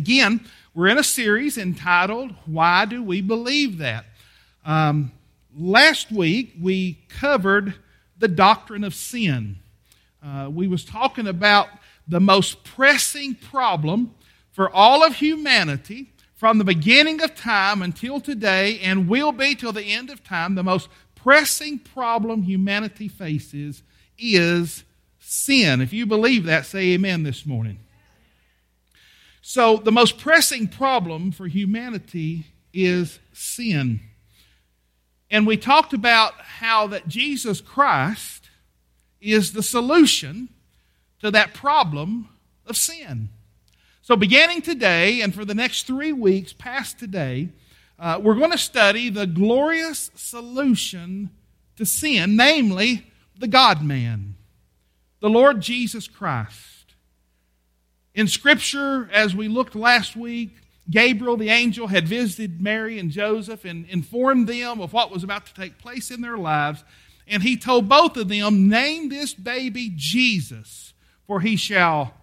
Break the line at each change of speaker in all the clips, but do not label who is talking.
Again, we're in a series entitled Why Do We Believe That? Um, last week, we covered the doctrine of sin. Uh, we was talking about the most pressing problem for all of humanity from the beginning of time until today and will be till the end of time. The most pressing problem humanity faces is sin. If you believe that, say amen this morning. So, the most pressing problem for humanity is sin. And we talked about how that Jesus Christ is the solution to that problem of sin. So, beginning today and for the next three weeks past today, uh, we're going to study the glorious solution to sin, namely the God man, the Lord Jesus Christ. In Scripture, as we looked last week, Gabriel, the angel, had visited Mary and Joseph and informed them of what was about to take place in their lives. And he told both of them, Name this baby Jesus, for he shall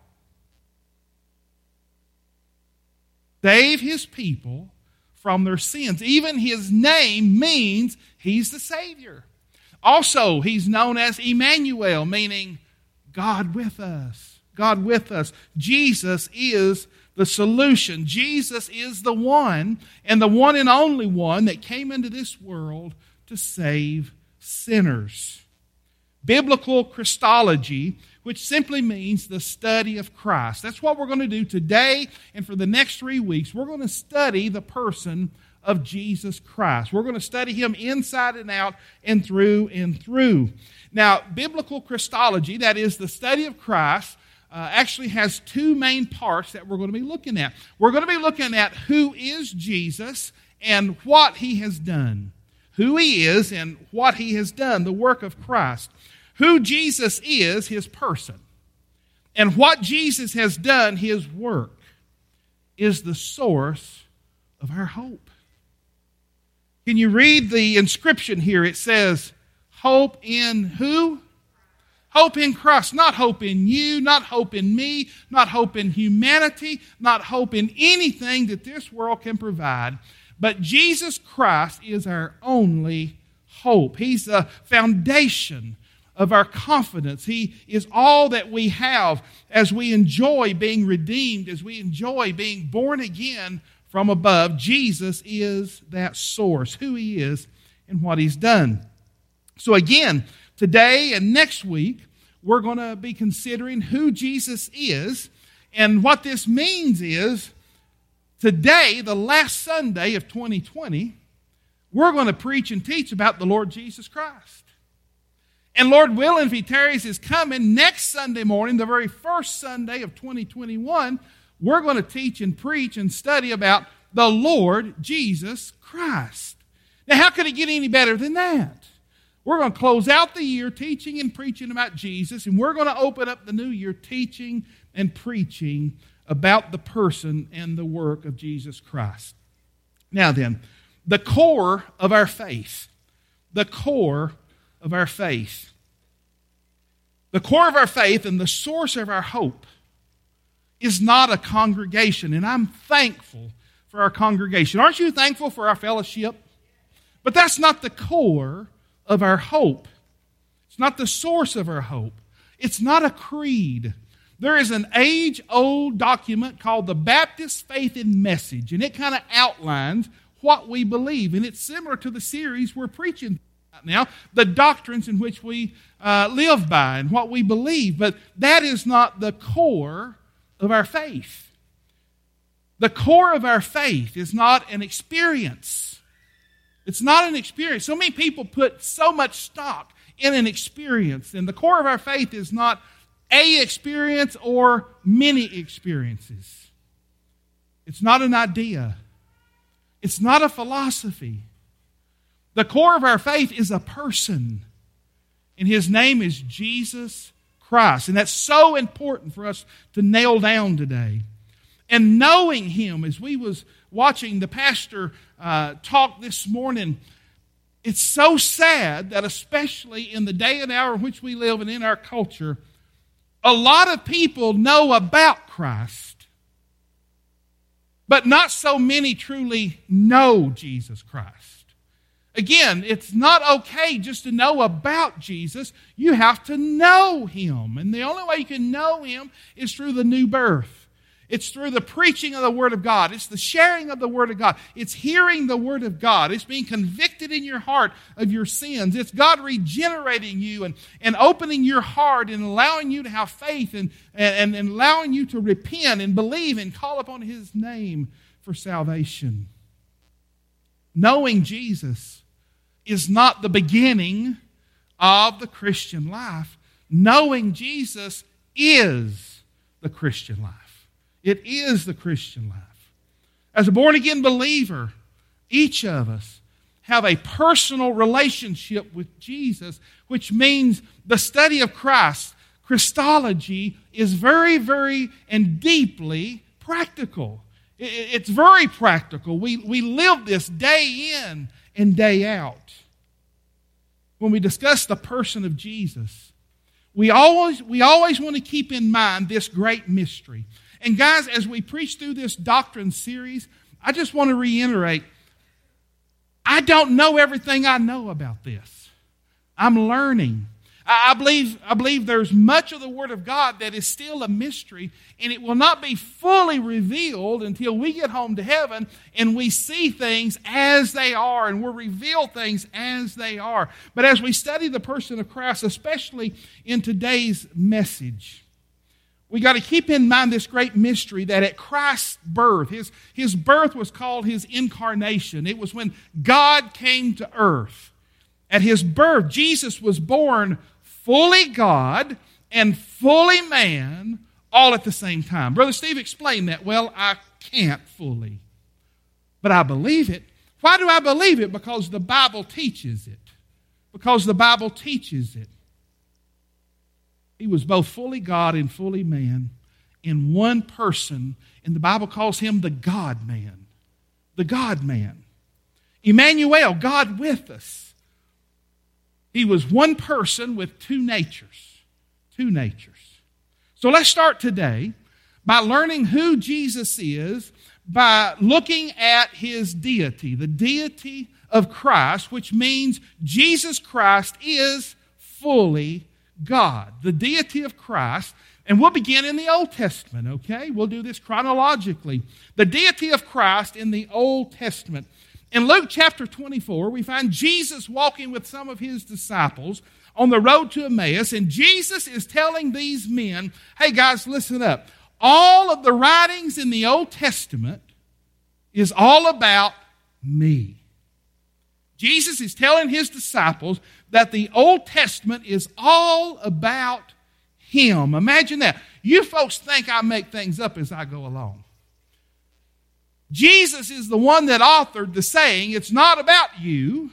save his people from their sins. Even his name means he's the Savior. Also, he's known as Emmanuel, meaning God with us. God with us. Jesus is the solution. Jesus is the one and the one and only one that came into this world to save sinners. Biblical Christology, which simply means the study of Christ. That's what we're going to do today and for the next three weeks. We're going to study the person of Jesus Christ. We're going to study him inside and out and through and through. Now, biblical Christology, that is the study of Christ, uh, actually has two main parts that we're going to be looking at. We're going to be looking at who is Jesus and what he has done. Who he is and what he has done, the work of Christ. Who Jesus is, his person. And what Jesus has done, his work, is the source of our hope. Can you read the inscription here? It says, Hope in who? Hope in Christ, not hope in you, not hope in me, not hope in humanity, not hope in anything that this world can provide. But Jesus Christ is our only hope. He's the foundation of our confidence. He is all that we have as we enjoy being redeemed, as we enjoy being born again from above. Jesus is that source, who He is and what He's done. So, again, today and next week, we're going to be considering who Jesus is. And what this means is today, the last Sunday of 2020, we're going to preach and teach about the Lord Jesus Christ. And Lord willing, if He tarries His coming, next Sunday morning, the very first Sunday of 2021, we're going to teach and preach and study about the Lord Jesus Christ. Now, how could it get any better than that? We're going to close out the year teaching and preaching about Jesus, and we're going to open up the new year teaching and preaching about the person and the work of Jesus Christ. Now, then, the core of our faith, the core of our faith, the core of our faith and the source of our hope is not a congregation, and I'm thankful for our congregation. Aren't you thankful for our fellowship? But that's not the core of our hope. It's not the source of our hope. It's not a creed. There is an age old document called the Baptist Faith and Message, and it kind of outlines what we believe. And it's similar to the series we're preaching now, the doctrines in which we uh, live by and what we believe. But that is not the core of our faith. The core of our faith is not an experience. It's not an experience. So many people put so much stock in an experience. And the core of our faith is not a experience or many experiences. It's not an idea. It's not a philosophy. The core of our faith is a person. And his name is Jesus Christ. And that's so important for us to nail down today. And knowing him, as we was watching the pastor uh, talk this morning, it's so sad that, especially in the day and hour in which we live and in our culture, a lot of people know about Christ, but not so many truly know Jesus Christ. Again, it's not okay just to know about Jesus. You have to know him. And the only way you can know him is through the new birth. It's through the preaching of the Word of God. It's the sharing of the Word of God. It's hearing the Word of God. It's being convicted in your heart of your sins. It's God regenerating you and, and opening your heart and allowing you to have faith and, and, and allowing you to repent and believe and call upon His name for salvation. Knowing Jesus is not the beginning of the Christian life. Knowing Jesus is the Christian life. It is the Christian life. As a born again believer, each of us have a personal relationship with Jesus, which means the study of Christ, Christology, is very, very and deeply practical. It's very practical. We, we live this day in and day out. When we discuss the person of Jesus, we always, we always want to keep in mind this great mystery. And guys, as we preach through this doctrine series, I just want to reiterate I don't know everything I know about this. I'm learning. I believe, I believe there's much of the Word of God that is still a mystery, and it will not be fully revealed until we get home to heaven and we see things as they are and we reveal things as they are. But as we study the person of Christ, especially in today's message, we got to keep in mind this great mystery that at Christ's birth, his, his birth was called his incarnation. It was when God came to earth. At his birth, Jesus was born fully God and fully man all at the same time. Brother Steve explained that. Well, I can't fully, but I believe it. Why do I believe it? Because the Bible teaches it. Because the Bible teaches it. He was both fully God and fully man in one person, and the Bible calls him the God man. The God man. Emmanuel, God with us. He was one person with two natures. Two natures. So let's start today by learning who Jesus is by looking at his deity, the deity of Christ, which means Jesus Christ is fully God, the deity of Christ. And we'll begin in the Old Testament, okay? We'll do this chronologically. The deity of Christ in the Old Testament. In Luke chapter 24, we find Jesus walking with some of his disciples on the road to Emmaus, and Jesus is telling these men, hey guys, listen up. All of the writings in the Old Testament is all about me. Jesus is telling his disciples that the Old Testament is all about him. Imagine that. You folks think I make things up as I go along. Jesus is the one that authored the saying, it's not about you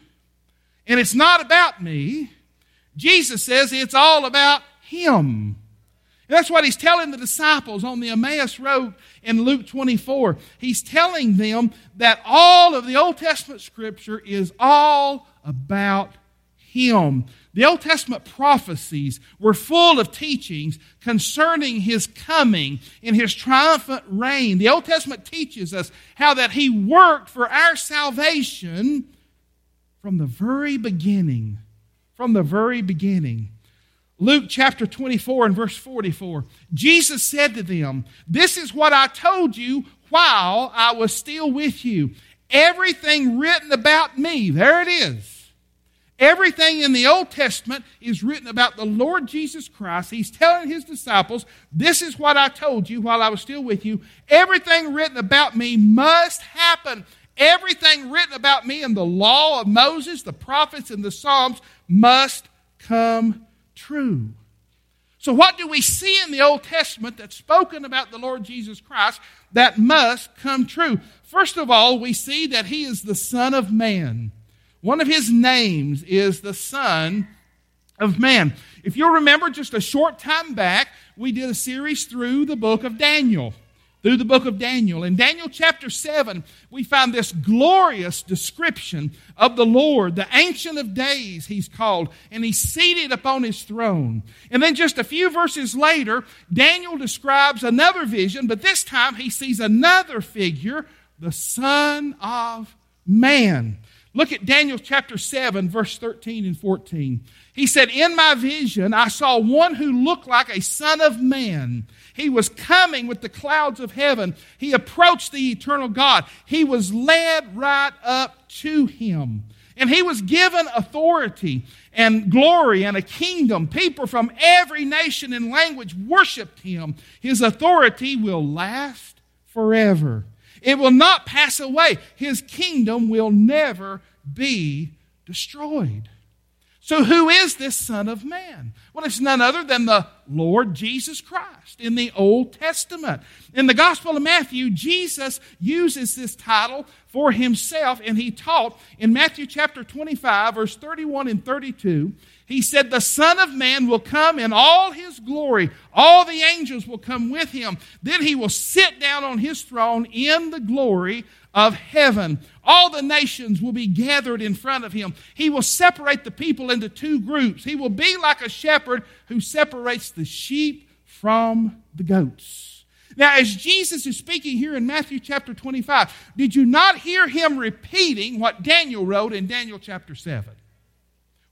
and it's not about me. Jesus says it's all about him. And that's what he's telling the disciples on the Emmaus Road in Luke 24. He's telling them that all of the Old Testament scripture is all about him. The Old Testament prophecies were full of teachings concerning his coming in his triumphant reign. The Old Testament teaches us how that he worked for our salvation from the very beginning. From the very beginning. Luke chapter 24 and verse 44. Jesus said to them, This is what I told you while I was still with you. Everything written about me, there it is. Everything in the Old Testament is written about the Lord Jesus Christ. He's telling his disciples, This is what I told you while I was still with you. Everything written about me must happen. Everything written about me in the law of Moses, the prophets, and the Psalms must come true. So, what do we see in the Old Testament that's spoken about the Lord Jesus Christ that must come true? First of all, we see that He is the Son of Man. One of His names is the Son of Man. If you'll remember, just a short time back, we did a series through the book of Daniel. through the book of Daniel. In Daniel chapter 7, we find this glorious description of the Lord, the Ancient of Days, he's called, and he's seated upon his throne. And then just a few verses later, Daniel describes another vision, but this time he sees another figure, the Son of Man. Look at Daniel chapter 7, verse 13 and 14. He said, In my vision, I saw one who looked like a son of man. He was coming with the clouds of heaven. He approached the eternal God. He was led right up to him. And he was given authority and glory and a kingdom. People from every nation and language worshiped him. His authority will last forever. It will not pass away. His kingdom will never be destroyed. So, who is this Son of Man? Well, it's none other than the Lord Jesus Christ in the Old Testament. In the Gospel of Matthew, Jesus uses this title for himself, and he taught in Matthew chapter 25, verse 31 and 32. He said, The Son of Man will come in all his glory. All the angels will come with him. Then he will sit down on his throne in the glory of heaven. All the nations will be gathered in front of him. He will separate the people into two groups. He will be like a shepherd who separates the sheep from the goats. Now, as Jesus is speaking here in Matthew chapter 25, did you not hear him repeating what Daniel wrote in Daniel chapter 7?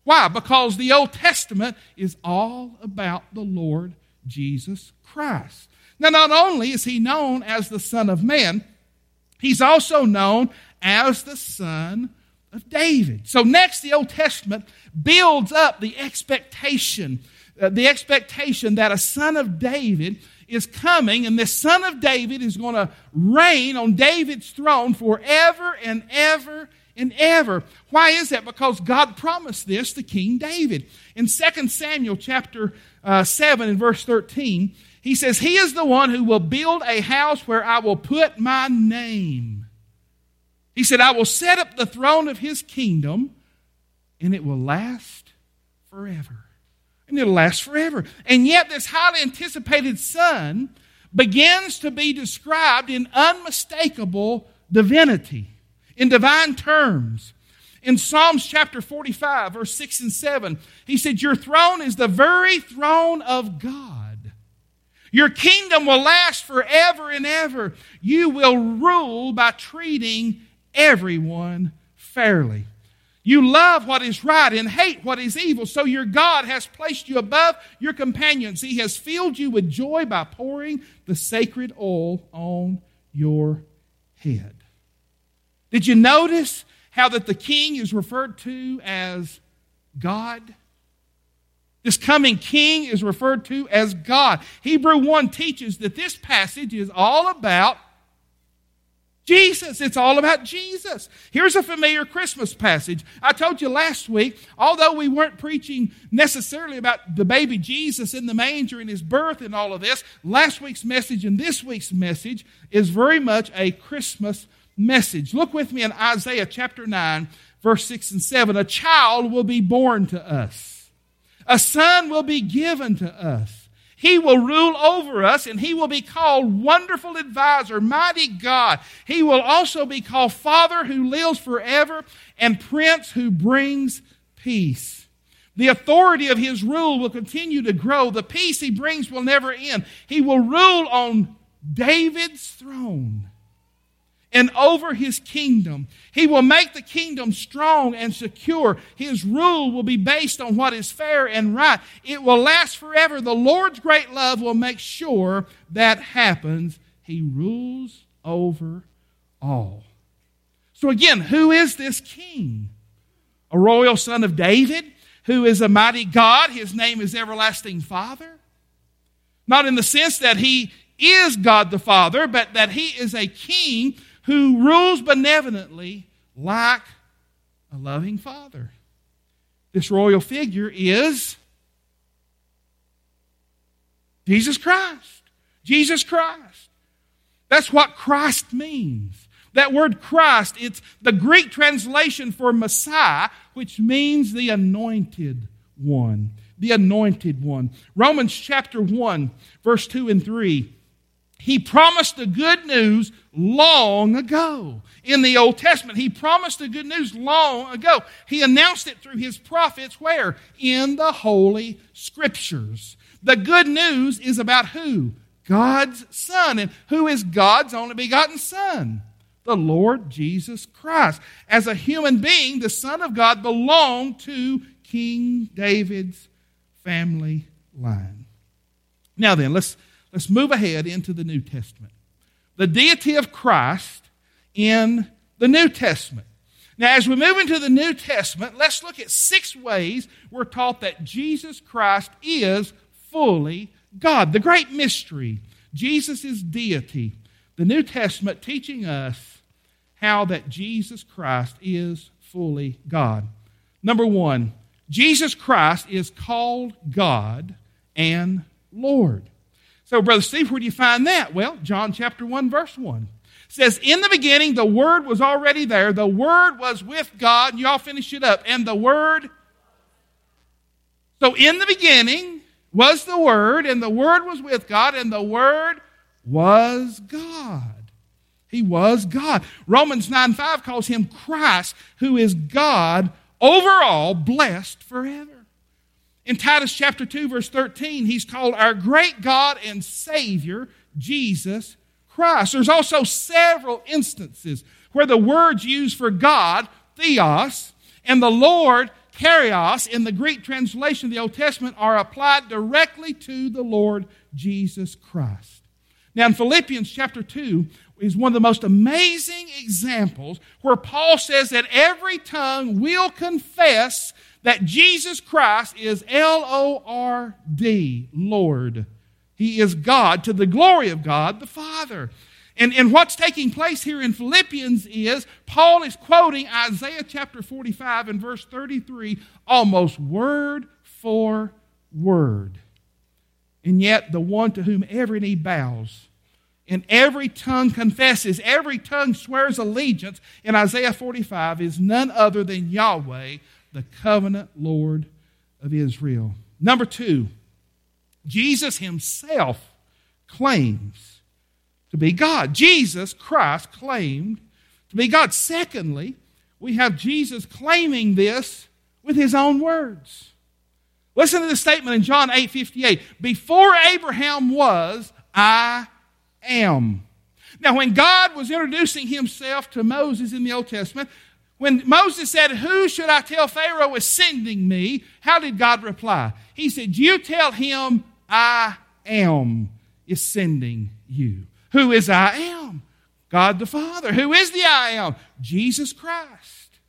Why? Because the Old Testament is all about the Lord Jesus Christ. Now, not only is he known as the Son of Man, He's also known as the son of David. So, next, the Old Testament builds up the expectation, uh, the expectation that a son of David is coming, and this son of David is going to reign on David's throne forever and ever and ever. Why is that? Because God promised this to King David. In 2 Samuel chapter uh, 7 and verse 13, he says, He is the one who will build a house where I will put my name. He said, I will set up the throne of his kingdom, and it will last forever. And it'll last forever. And yet, this highly anticipated son begins to be described in unmistakable divinity, in divine terms. In Psalms chapter 45, verse 6 and 7, he said, Your throne is the very throne of God. Your kingdom will last forever and ever. You will rule by treating everyone fairly. You love what is right and hate what is evil. So your God has placed you above your companions. He has filled you with joy by pouring the sacred oil on your head. Did you notice how that the king is referred to as God? This coming king is referred to as God. Hebrew 1 teaches that this passage is all about Jesus. It's all about Jesus. Here's a familiar Christmas passage. I told you last week, although we weren't preaching necessarily about the baby Jesus in the manger and his birth and all of this, last week's message and this week's message is very much a Christmas message. Look with me in Isaiah chapter 9, verse 6 and 7. A child will be born to us a son will be given to us. He will rule over us and he will be called Wonderful Advisor, Mighty God. He will also be called Father who lives forever and Prince who brings peace. The authority of his rule will continue to grow. The peace he brings will never end. He will rule on David's throne and over his kingdom. He will make the kingdom strong and secure. His rule will be based on what is fair and right. It will last forever. The Lord's great love will make sure that happens. He rules over all. So, again, who is this king? A royal son of David who is a mighty God. His name is Everlasting Father. Not in the sense that he is God the Father, but that he is a king who rules benevolently like a loving father. This royal figure is Jesus Christ. Jesus Christ. That's what Christ means. That word Christ, it's the Greek translation for Messiah, which means the anointed one. The anointed one. Romans chapter 1, verse 2 and 3 He promised the good news long ago. In the Old Testament, He promised the good news long ago. He announced it through His prophets where? In the Holy Scriptures. The good news is about who? God's Son. And who is God's only begotten Son? The Lord Jesus Christ. As a human being, the Son of God belonged to King David's family line. Now then, let's, let's move ahead into the New Testament. The deity of Christ in the New Testament. Now, as we move into the New Testament, let's look at six ways we're taught that Jesus Christ is fully God. The great mystery, Jesus' is deity. The New Testament teaching us how that Jesus Christ is fully God. Number one, Jesus Christ is called God and Lord. So, Brother Steve, where do you find that? Well, John chapter 1, verse 1 says, In the beginning, the Word was already there. The Word was with God. You all finish it up. And the Word. So, in the beginning was the Word, and the Word was with God, and the Word was God. He was God. Romans 9 5 calls him Christ, who is God over all, blessed forever. In Titus chapter 2, verse 13, he's called our great God and Savior, Jesus Christ. There's also several instances where the words used for God, theos, and the Lord, kyrios, in the Greek translation of the Old Testament are applied directly to the Lord Jesus Christ. Now, in Philippians chapter 2, is one of the most amazing examples where Paul says that every tongue will confess that Jesus Christ is L O R D, Lord. He is God to the glory of God the Father. And, and what's taking place here in Philippians is Paul is quoting Isaiah chapter 45 and verse 33 almost word for word. And yet, the one to whom every knee bows and every tongue confesses, every tongue swears allegiance in Isaiah 45 is none other than Yahweh, the covenant Lord of Israel. Number two, Jesus himself claims to be God. Jesus Christ claimed to be God. Secondly, we have Jesus claiming this with his own words. Listen to the statement in John 8 58. Before Abraham was, I am. Now, when God was introducing himself to Moses in the Old Testament, when Moses said, Who should I tell Pharaoh is sending me? How did God reply? He said, You tell him, I am is sending you. Who is I am? God the Father. Who is the I am? Jesus Christ.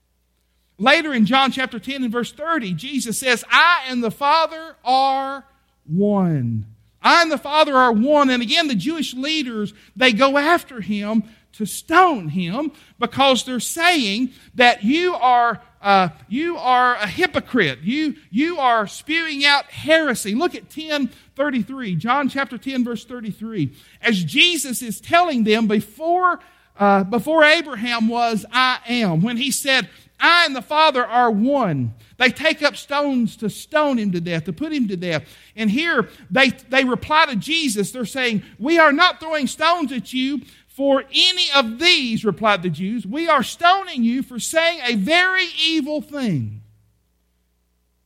Later in John chapter 10 and verse 30, Jesus says, I and the Father are one. I and the Father are one. And again, the Jewish leaders, they go after him to stone him because they're saying that you are, uh, you are a hypocrite. You, you are spewing out heresy. Look at 1033, John chapter 10, verse 33. As Jesus is telling them before, uh, before Abraham was, I am, when he said, I and the Father are one. They take up stones to stone him to death, to put him to death. And here they, they reply to Jesus. They're saying, We are not throwing stones at you for any of these, replied the Jews. We are stoning you for saying a very evil thing.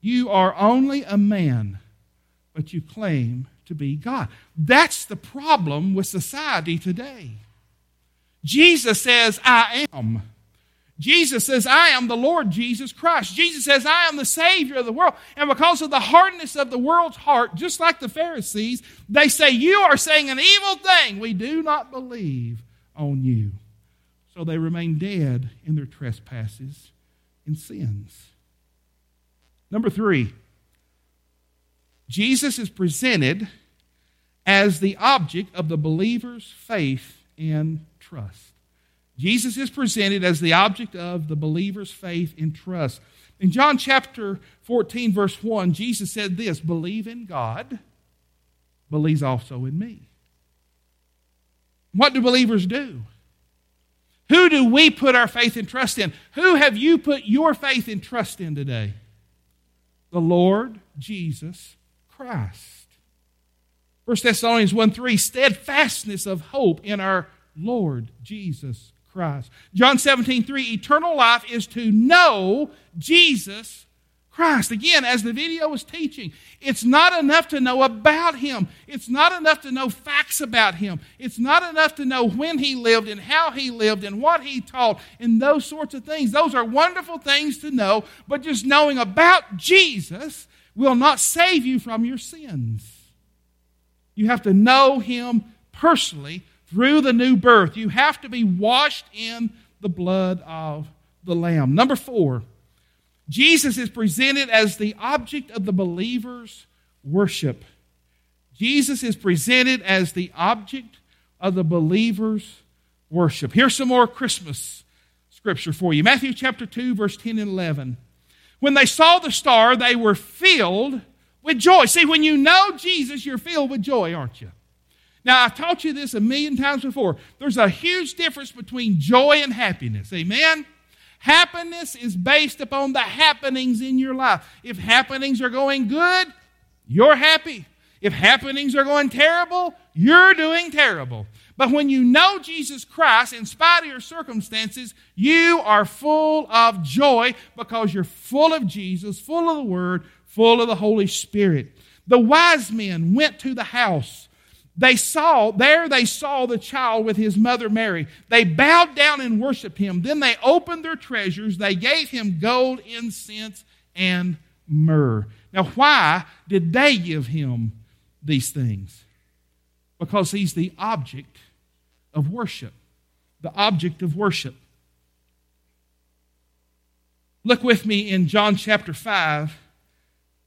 You are only a man, but you claim to be God. That's the problem with society today. Jesus says, I am. Jesus says, I am the Lord Jesus Christ. Jesus says, I am the Savior of the world. And because of the hardness of the world's heart, just like the Pharisees, they say, You are saying an evil thing. We do not believe on you. So they remain dead in their trespasses and sins. Number three, Jesus is presented as the object of the believer's faith and trust. Jesus is presented as the object of the believer's faith and trust. In John chapter 14, verse 1, Jesus said this Believe in God, believes also in me. What do believers do? Who do we put our faith and trust in? Who have you put your faith and trust in today? The Lord Jesus Christ. 1 Thessalonians 1 3, steadfastness of hope in our Lord Jesus Christ. John 17 3, eternal life is to know Jesus Christ. Again, as the video was teaching, it's not enough to know about him. It's not enough to know facts about him. It's not enough to know when he lived and how he lived and what he taught and those sorts of things. Those are wonderful things to know, but just knowing about Jesus will not save you from your sins. You have to know him personally through the new birth. You have to be washed in the blood of the Lamb. Number four, Jesus is presented as the object of the believer's worship. Jesus is presented as the object of the believer's worship. Here's some more Christmas scripture for you Matthew chapter 2, verse 10 and 11. When they saw the star, they were filled with joy. See, when you know Jesus, you're filled with joy, aren't you? Now, I've taught you this a million times before. There's a huge difference between joy and happiness. Amen? Happiness is based upon the happenings in your life. If happenings are going good, you're happy. If happenings are going terrible, you're doing terrible. But when you know Jesus Christ, in spite of your circumstances, you are full of joy because you're full of Jesus, full of the Word, full of the Holy Spirit. The wise men went to the house they saw, there they saw the child with his mother Mary. They bowed down and worshiped him. Then they opened their treasures. They gave him gold, incense, and myrrh. Now, why did they give him these things? Because he's the object of worship. The object of worship. Look with me in John chapter 5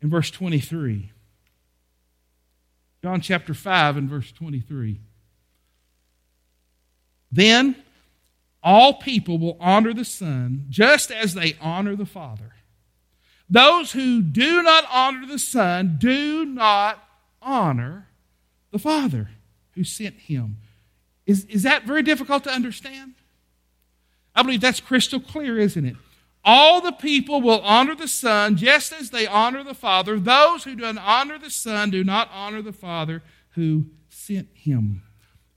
and verse 23. John chapter 5 and verse 23. Then all people will honor the Son just as they honor the Father. Those who do not honor the Son do not honor the Father who sent him. Is, is that very difficult to understand? I believe that's crystal clear, isn't it? All the people will honor the Son just as they honor the Father. Those who do not honor the Son do not honor the Father who sent him.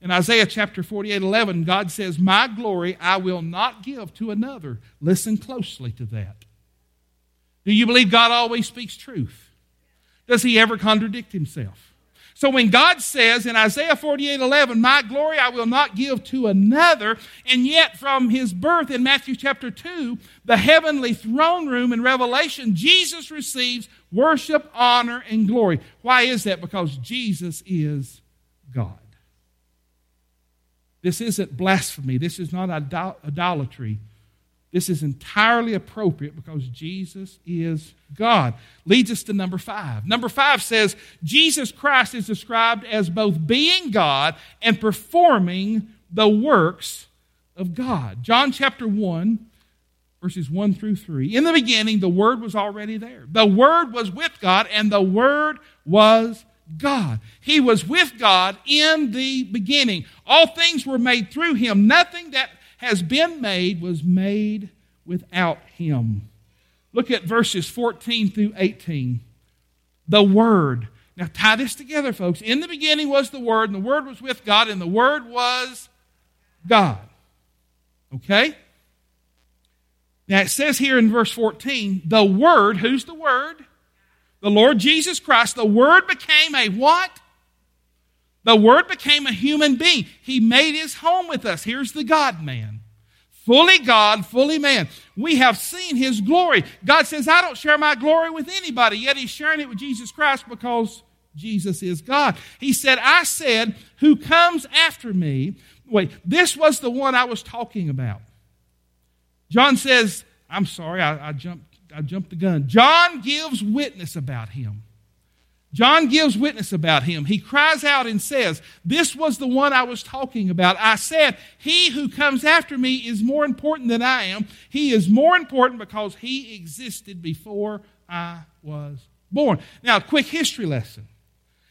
In Isaiah chapter 48 11, God says, My glory I will not give to another. Listen closely to that. Do you believe God always speaks truth? Does he ever contradict himself? So when God says in Isaiah 48 11, My glory I will not give to another, and yet from his birth in Matthew chapter 2, the heavenly throne room in Revelation, Jesus receives worship, honor, and glory. Why is that? Because Jesus is God. This isn't blasphemy, this is not idolatry. This is entirely appropriate because Jesus is God. Leads us to number five. Number five says Jesus Christ is described as both being God and performing the works of God. John chapter 1, verses 1 through 3. In the beginning, the Word was already there. The Word was with God, and the Word was God. He was with God in the beginning. All things were made through Him. Nothing that has been made was made without him. Look at verses 14 through 18. The Word. Now tie this together, folks. In the beginning was the Word, and the Word was with God, and the Word was God. Okay? Now it says here in verse 14, the Word, who's the Word? The Lord Jesus Christ. The Word became a what? The Word became a human being. He made his home with us. Here's the God man. Fully God, fully man. We have seen his glory. God says, I don't share my glory with anybody, yet he's sharing it with Jesus Christ because Jesus is God. He said, I said, Who comes after me? Wait, this was the one I was talking about. John says, I'm sorry, I, I jumped, I jumped the gun. John gives witness about him. John gives witness about him. He cries out and says, This was the one I was talking about. I said, He who comes after me is more important than I am. He is more important because he existed before I was born. Now, quick history lesson.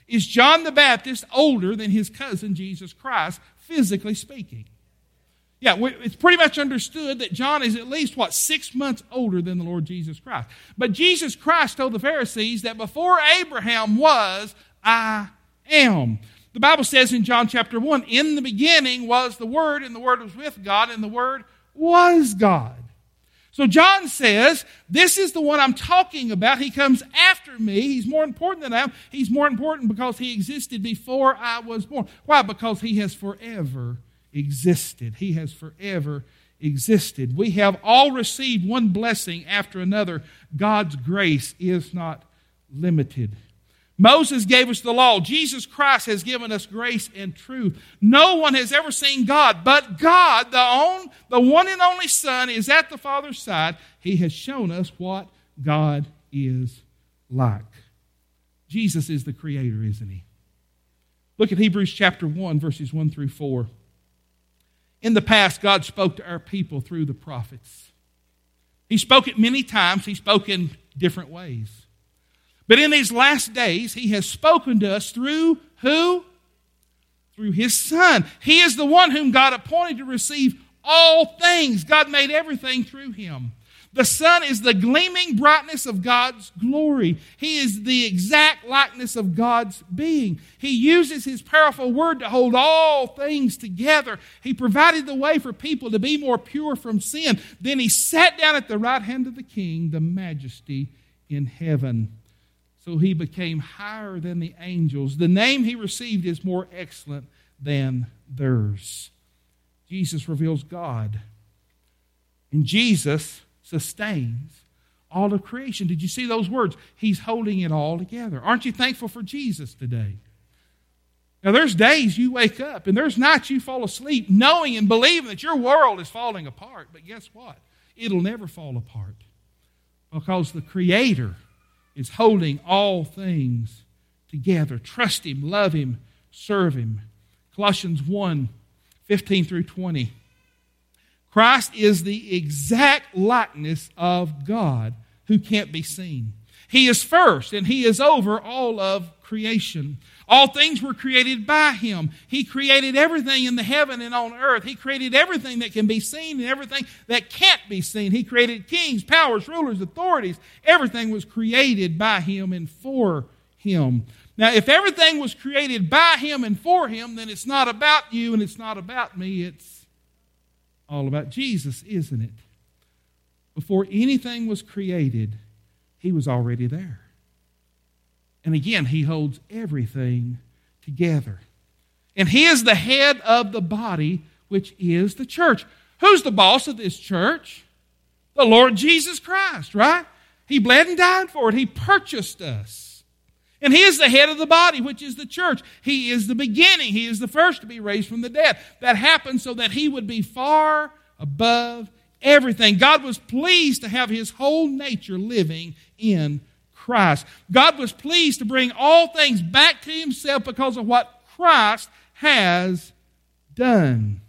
Is John the Baptist older than his cousin Jesus Christ, physically speaking? Yeah, it's pretty much understood that John is at least, what, six months older than the Lord Jesus Christ. But Jesus Christ told the Pharisees that before Abraham was, I am. The Bible says in John chapter 1 In the beginning was the Word, and the Word was with God, and the Word was God. So John says, This is the one I'm talking about. He comes after me. He's more important than I am. He's more important because he existed before I was born. Why? Because he has forever existed. He has forever existed. We have all received one blessing after another. God's grace is not limited. Moses gave us the law. Jesus Christ has given us grace and truth. No one has ever seen God, but God, the, own, the one and only Son, is at the Father's side. He has shown us what God is like. Jesus is the Creator, isn't He? Look at Hebrews chapter 1, verses 1 through 4. In the past, God spoke to our people through the prophets. He spoke it many times, He spoke in different ways. But in these last days, he has spoken to us through who? Through his son. He is the one whom God appointed to receive all things. God made everything through him. The Son is the gleaming brightness of God's glory. He is the exact likeness of God's being. He uses His powerful word to hold all things together. He provided the way for people to be more pure from sin. Then He sat down at the right hand of the King, the majesty in heaven. So he became higher than the angels. The name he received is more excellent than theirs. Jesus reveals God. And Jesus sustains all of creation. Did you see those words? He's holding it all together. Aren't you thankful for Jesus today? Now, there's days you wake up and there's nights you fall asleep knowing and believing that your world is falling apart. But guess what? It'll never fall apart because the Creator is holding all things together. Trust Him, love Him, serve Him. Colossians 1 15 through 20. Christ is the exact likeness of God who can't be seen. He is first and He is over all of creation. All things were created by him. He created everything in the heaven and on earth. He created everything that can be seen and everything that can't be seen. He created kings, powers, rulers, authorities. Everything was created by him and for him. Now, if everything was created by him and for him, then it's not about you and it's not about me. It's all about Jesus, isn't it? Before anything was created, he was already there. And again, he holds everything together. And he is the head of the body, which is the church. Who's the boss of this church? The Lord Jesus Christ, right? He bled and died for it. He purchased us. And he is the head of the body, which is the church. He is the beginning. He is the first to be raised from the dead. That happened so that he would be far above everything. God was pleased to have his whole nature living in Christ. God was pleased to bring all things back to himself because of what Christ has done.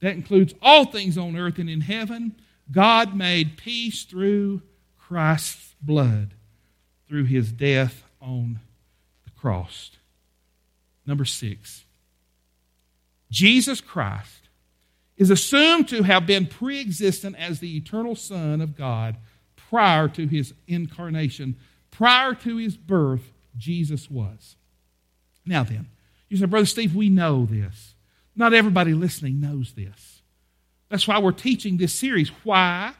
That includes all things on earth and in heaven. God made peace through Christ's blood, through his death on the cross. Number six, Jesus Christ is assumed to have been pre existent as the eternal Son of God prior to his incarnation prior to his birth, Jesus was. Now then, you say, Brother Steve, we know this. Not everybody listening knows this. That's why we're teaching this series. Why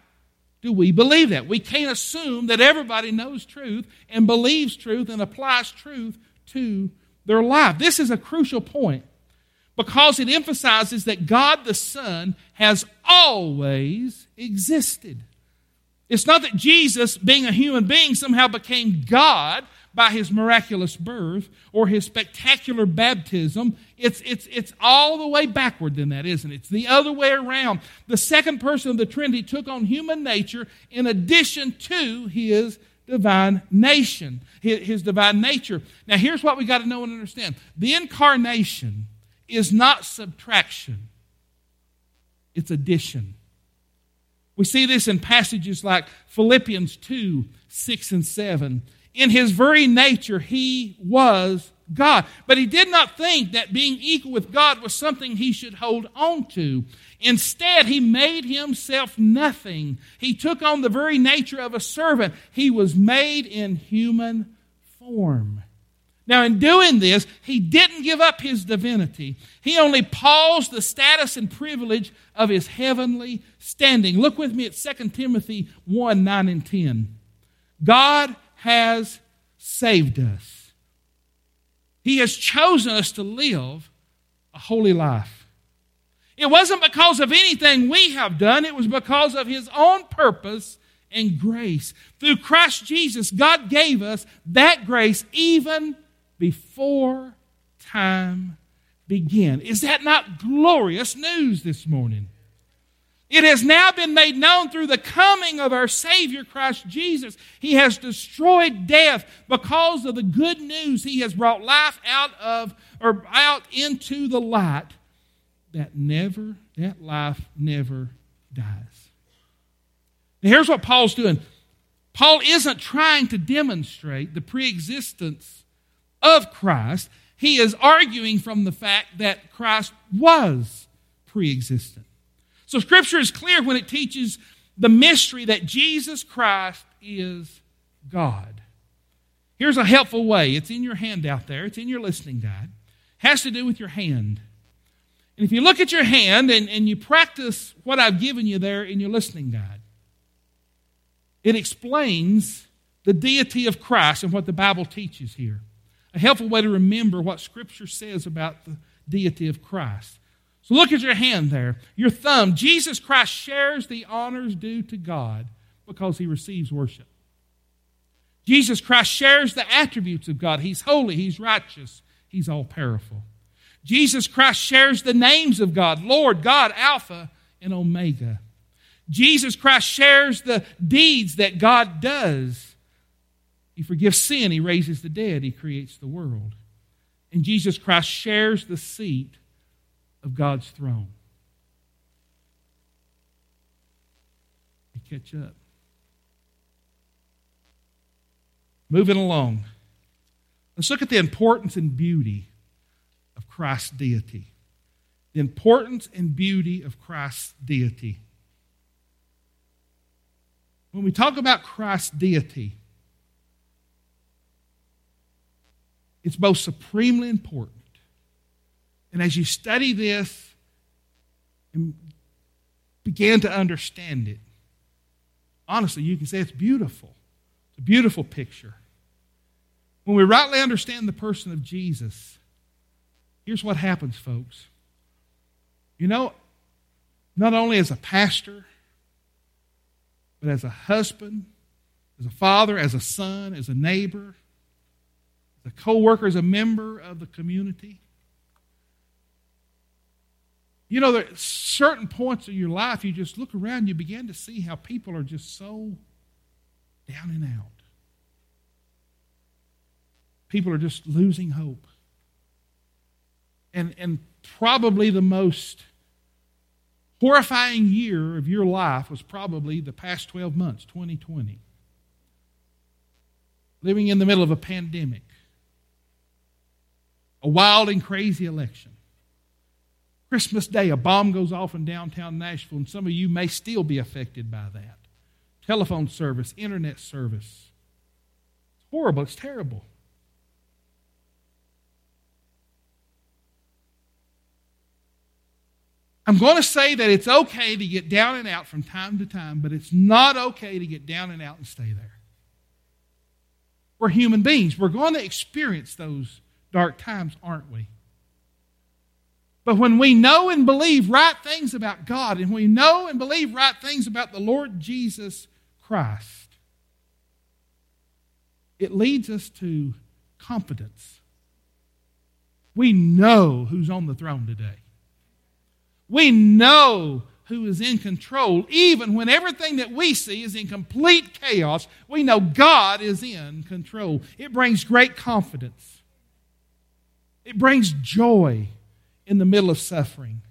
do we believe that? We can't assume that everybody knows truth and believes truth and applies truth to their life. This is a crucial point because it emphasizes that God the Son has always existed. It's not that Jesus, being a human being, somehow became God by his miraculous birth or his spectacular baptism. It's, it's, it's all the way backward than that, isn't it? It's the other way around. The second person of the Trinity took on human nature in addition to his divine nation, his, his divine nature. Now, here's what we got to know and understand the incarnation is not subtraction, it's addition. We see this in passages like Philippians 2 6 and 7. In his very nature, he was God. But he did not think that being equal with God was something he should hold on to. Instead, he made himself nothing. He took on the very nature of a servant. He was made in human form. Now, in doing this, he didn't give up his divinity. He only paused the status and privilege of his heavenly standing. Look with me at 2 Timothy 1 9 and 10. God has saved us, He has chosen us to live a holy life. It wasn't because of anything we have done, it was because of His own purpose and grace. Through Christ Jesus, God gave us that grace even before time began. Is that not glorious news this morning? It has now been made known through the coming of our Savior Christ Jesus. He has destroyed death because of the good news. He has brought life out of or out into the light that never, that life never dies. Now here's what Paul's doing. Paul isn't trying to demonstrate the preexistence of Christ, he is arguing from the fact that Christ was pre existent. So Scripture is clear when it teaches the mystery that Jesus Christ is God. Here's a helpful way. It's in your handout there, it's in your listening guide. It has to do with your hand. And if you look at your hand and, and you practice what I've given you there in your listening guide, it explains the deity of Christ and what the Bible teaches here a helpful way to remember what Scripture says about the deity of Christ. So look at your hand there, your thumb. Jesus Christ shares the honors due to God because he receives worship. Jesus Christ shares the attributes of God. He's holy, he's righteous, he's all powerful. Jesus Christ shares the names of God Lord, God, Alpha, and Omega. Jesus Christ shares the deeds that God does. He forgives sin. He raises the dead. He creates the world. And Jesus Christ shares the seat of God's throne. You catch up. Moving along. Let's look at the importance and beauty of Christ's deity. The importance and beauty of Christ's deity. When we talk about Christ's deity, It's both supremely important. And as you study this and begin to understand it, honestly, you can say it's beautiful. It's a beautiful picture. When we rightly understand the person of Jesus, here's what happens, folks. You know, not only as a pastor, but as a husband, as a father, as a son, as a neighbor, as a co-worker as a member of the community. You know, are certain points of your life, you just look around, you begin to see how people are just so down and out. People are just losing hope. And, and probably the most horrifying year of your life was probably the past 12 months, 2020. Living in the middle of a pandemic a wild and crazy election. Christmas Day, a bomb goes off in downtown Nashville, and some of you may still be affected by that. Telephone service, internet service. It's horrible, it's terrible. I'm going to say that it's okay to get down and out from time to time, but it's not okay to get down and out and stay there. We're human beings. We're going to experience those dark times, aren't we? But when we know and believe right things about God, and we know and believe right things about the Lord Jesus Christ, it leads us to confidence. We know who's on the throne today. We know who is in control. Even when everything that we see is in complete chaos, we know God is in control. It brings great confidence. It brings joy in the middle of suffering.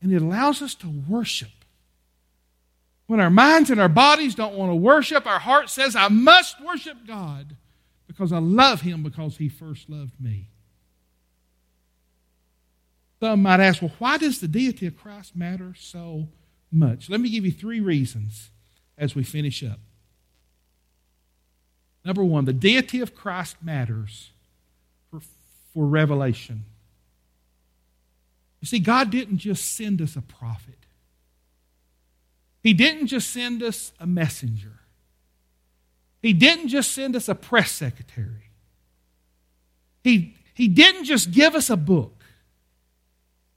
And it allows us to worship. When our minds and our bodies don't want to worship, our heart says, I must worship God because I love Him because He first loved me. Some might ask, well, why does the deity of Christ matter so much? Let me give you three reasons as we finish up. Number one, the deity of Christ matters for, for revelation. You see, God didn't just send us a prophet, He didn't just send us a messenger, He didn't just send us a press secretary. He, he didn't just give us a book.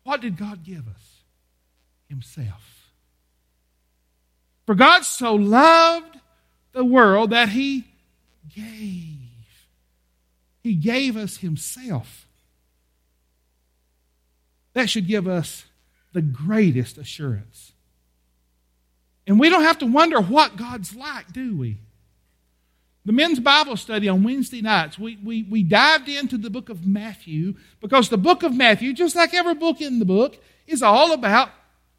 What did God give us? Himself. For God so loved the world that He gave. He gave us Himself. That should give us the greatest assurance. And we don't have to wonder what God's like, do we? The men's Bible study on Wednesday nights, we, we, we dived into the book of Matthew because the book of Matthew, just like every book in the book, is all about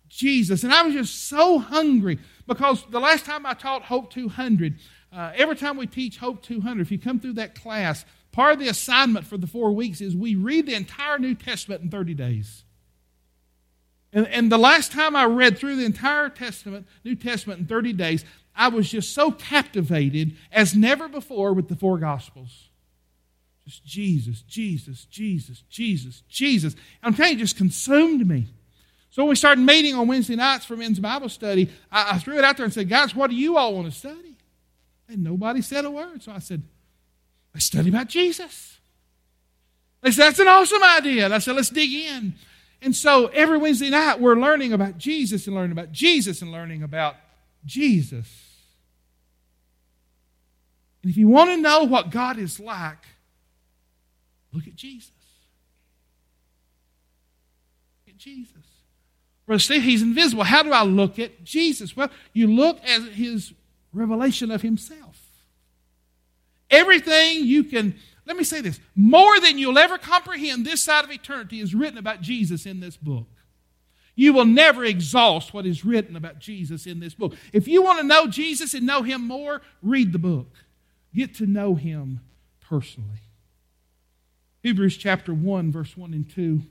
Jesus. And I was just so hungry because the last time I taught Hope 200, uh, every time we teach Hope 200, if you come through that class, part of the assignment for the four weeks is we read the entire New Testament in 30 days. And, and the last time I read through the entire Testament, New Testament in 30 days, I was just so captivated as never before with the four Gospels. Just Jesus, Jesus, Jesus, Jesus, Jesus. I'm telling you, it just consumed me. So when we started meeting on Wednesday nights for men's Bible study, I, I threw it out there and said, guys, what do you all want to study? And nobody said a word. So I said, let's study about Jesus. They said, that's an awesome idea. And I said, let's dig in. And so every Wednesday night, we're learning about Jesus and learning about Jesus and learning about Jesus. And if you want to know what God is like, look at Jesus. Look at Jesus. Brother Steve, he's invisible. How do I look at Jesus? Well, you look at his revelation of himself. Everything you can, let me say this, more than you'll ever comprehend this side of eternity is written about Jesus in this book. You will never exhaust what is written about Jesus in this book. If you want to know Jesus and know him more, read the book. Get to know him personally. Hebrews chapter 1, verse 1 and 2.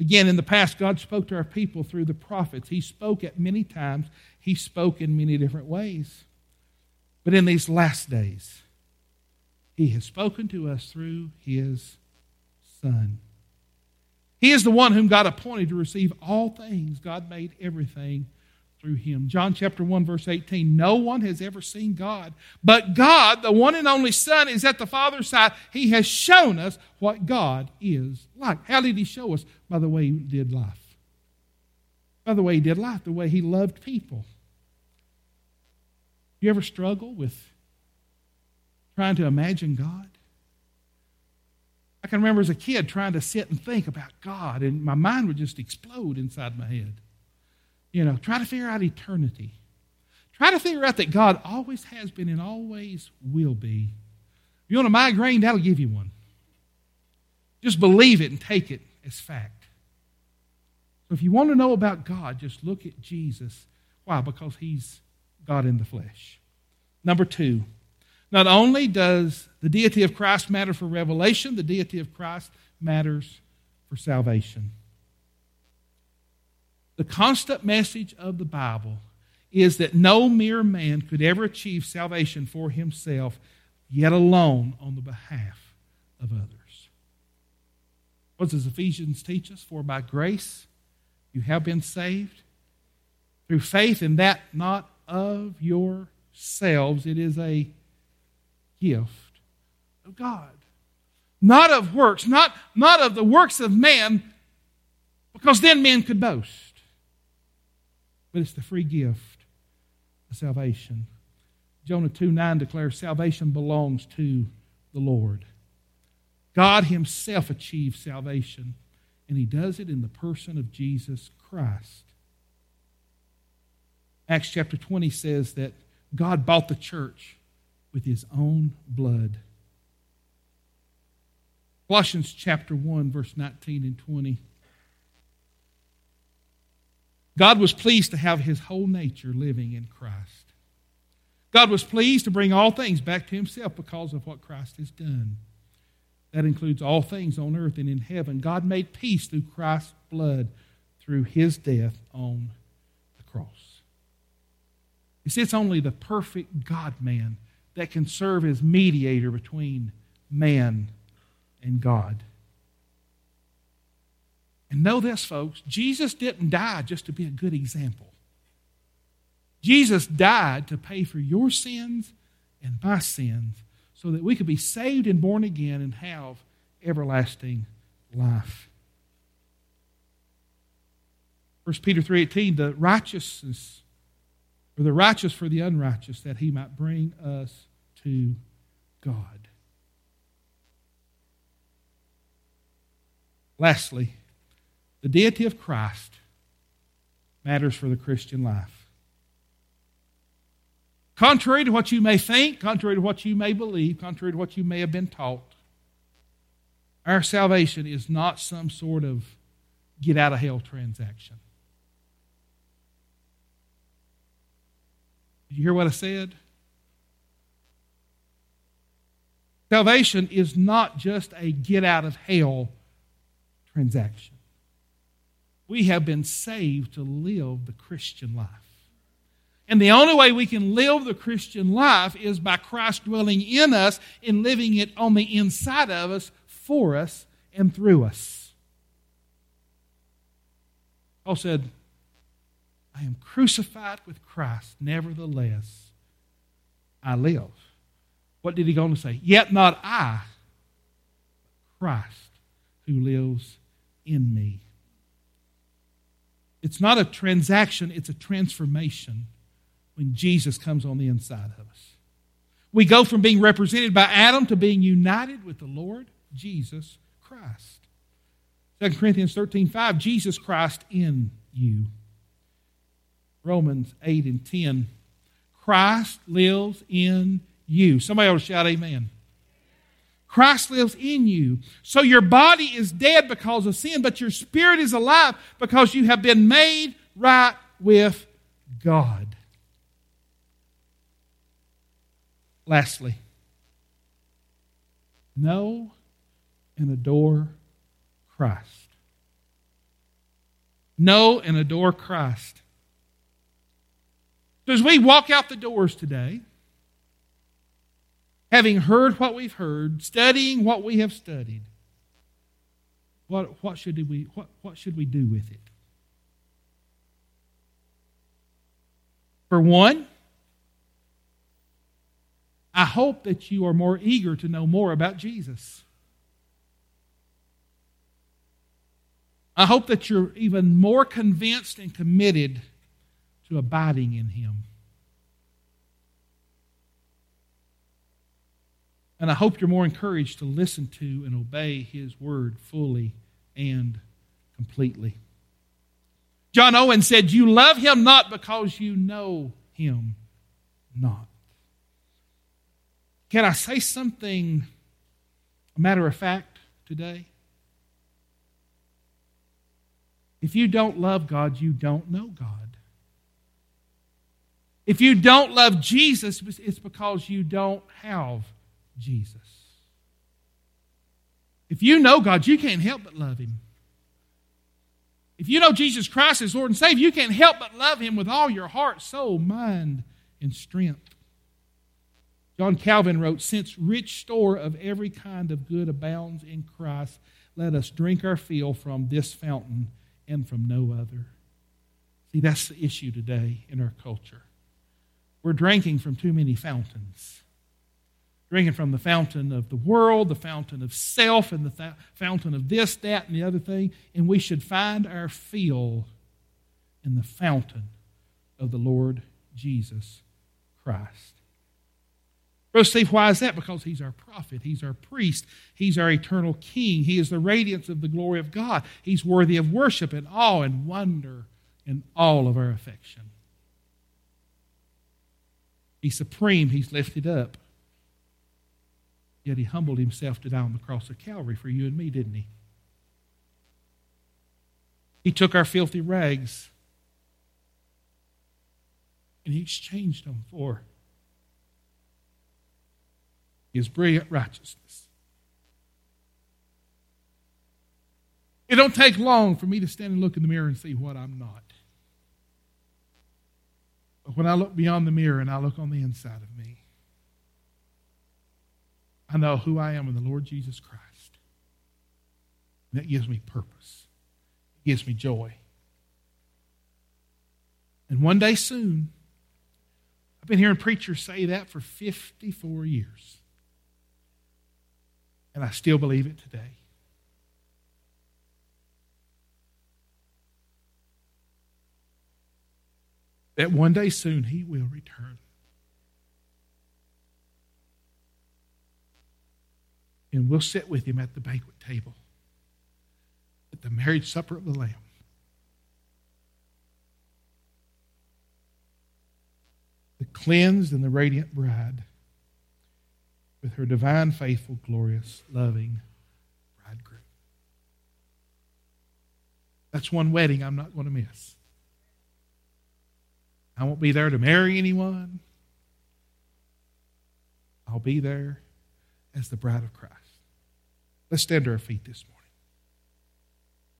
Again, in the past, God spoke to our people through the prophets. He spoke at many times, He spoke in many different ways. But in these last days, He has spoken to us through His Son. He is the one whom God appointed to receive all things. God made everything through him. John chapter 1 verse 18. No one has ever seen God, but God, the one and only Son, is at the Father's side. He has shown us what God is like. How did he show us? By the way he did life. By the way he did life, the way he loved people. You ever struggle with trying to imagine God? I can remember as a kid trying to sit and think about God, and my mind would just explode inside my head. You know, try to figure out eternity. Try to figure out that God always has been and always will be. If you want a migraine, that'll give you one. Just believe it and take it as fact. So if you want to know about God, just look at Jesus. Why? Because he's God in the flesh. Number two, not only does the deity of Christ matter for revelation, the deity of Christ matters for salvation. The constant message of the Bible is that no mere man could ever achieve salvation for himself, yet alone on the behalf of others. What does Ephesians teach us? For by grace you have been saved through faith, and that not of yourselves. It is a gift of God. Not of works, not, not of the works of man, because then men could boast but it's the free gift of salvation. Jonah 2 9 declares salvation belongs to the Lord. God Himself achieves salvation, and He does it in the person of Jesus Christ. Acts chapter 20 says that God bought the church with His own blood. Colossians chapter 1, verse 19 and 20 God was pleased to have his whole nature living in Christ. God was pleased to bring all things back to himself because of what Christ has done. That includes all things on earth and in heaven. God made peace through Christ's blood through his death on the cross. You see, it's only the perfect God man that can serve as mediator between man and God. And know this, folks Jesus didn't die just to be a good example. Jesus died to pay for your sins and my sins so that we could be saved and born again and have everlasting life. 1 Peter 3:18 the righteousness or the righteous for the unrighteous that he might bring us to God. Lastly, the deity of Christ matters for the Christian life. Contrary to what you may think, contrary to what you may believe, contrary to what you may have been taught, our salvation is not some sort of get out of hell transaction. You hear what I said? Salvation is not just a get out of hell transaction. We have been saved to live the Christian life. And the only way we can live the Christian life is by Christ dwelling in us and living it on the inside of us, for us, and through us. Paul said, I am crucified with Christ, nevertheless, I live. What did he go on to say? Yet not I, but Christ who lives in me. It's not a transaction, it's a transformation when Jesus comes on the inside of us. We go from being represented by Adam to being united with the Lord Jesus Christ. 2 Corinthians 13 5, Jesus Christ in you. Romans 8 and 10, Christ lives in you. Somebody ought to shout, Amen. Christ lives in you. So your body is dead because of sin, but your spirit is alive because you have been made right with God. Lastly, know and adore Christ. Know and adore Christ. So as we walk out the doors today, having heard what we've heard, studying what we have studied, what, what, should, we, what, what should we do with it? For one, I hope that you are more eager to know more about Jesus. I hope that you're even more convinced and committed to abiding in Him. And I hope you're more encouraged to listen to and obey His word fully and completely. John Owen said, You love Him not because you know Him not. Can I say something a matter of fact today? If you don't love God, you don't know God. If you don't love Jesus, it's because you don't have Jesus. If you know God, you can't help but love Him. If you know Jesus Christ as Lord and Savior, you can't help but love Him with all your heart, soul, mind, and strength. John Calvin wrote, Since rich store of every kind of good abounds in Christ, let us drink our fill from this fountain and from no other. See, that's the issue today in our culture. We're drinking from too many fountains drinking from the fountain of the world, the fountain of self, and the th- fountain of this, that, and the other thing. And we should find our fill in the fountain of the Lord Jesus Christ. Brother Steve, why is that? Because he's our prophet, he's our priest, he's our eternal king, he is the radiance of the glory of God. He's worthy of worship and awe and wonder and all of our affection. He's supreme, he's lifted up. Yet he humbled himself to die on the cross of Calvary for you and me, didn't he? He took our filthy rags and he exchanged them for his brilliant righteousness. It don't take long for me to stand and look in the mirror and see what I'm not. When I look beyond the mirror and I look on the inside of me, I know who I am in the Lord Jesus Christ. And that gives me purpose, it gives me joy. And one day soon, I've been hearing preachers say that for 54 years. And I still believe it today. That one day soon he will return. And we'll sit with him at the banquet table, at the marriage supper of the Lamb. The cleansed and the radiant bride with her divine, faithful, glorious, loving bridegroom. That's one wedding I'm not going to miss. I won't be there to marry anyone. I'll be there as the bride of Christ. Let's stand to our feet this morning.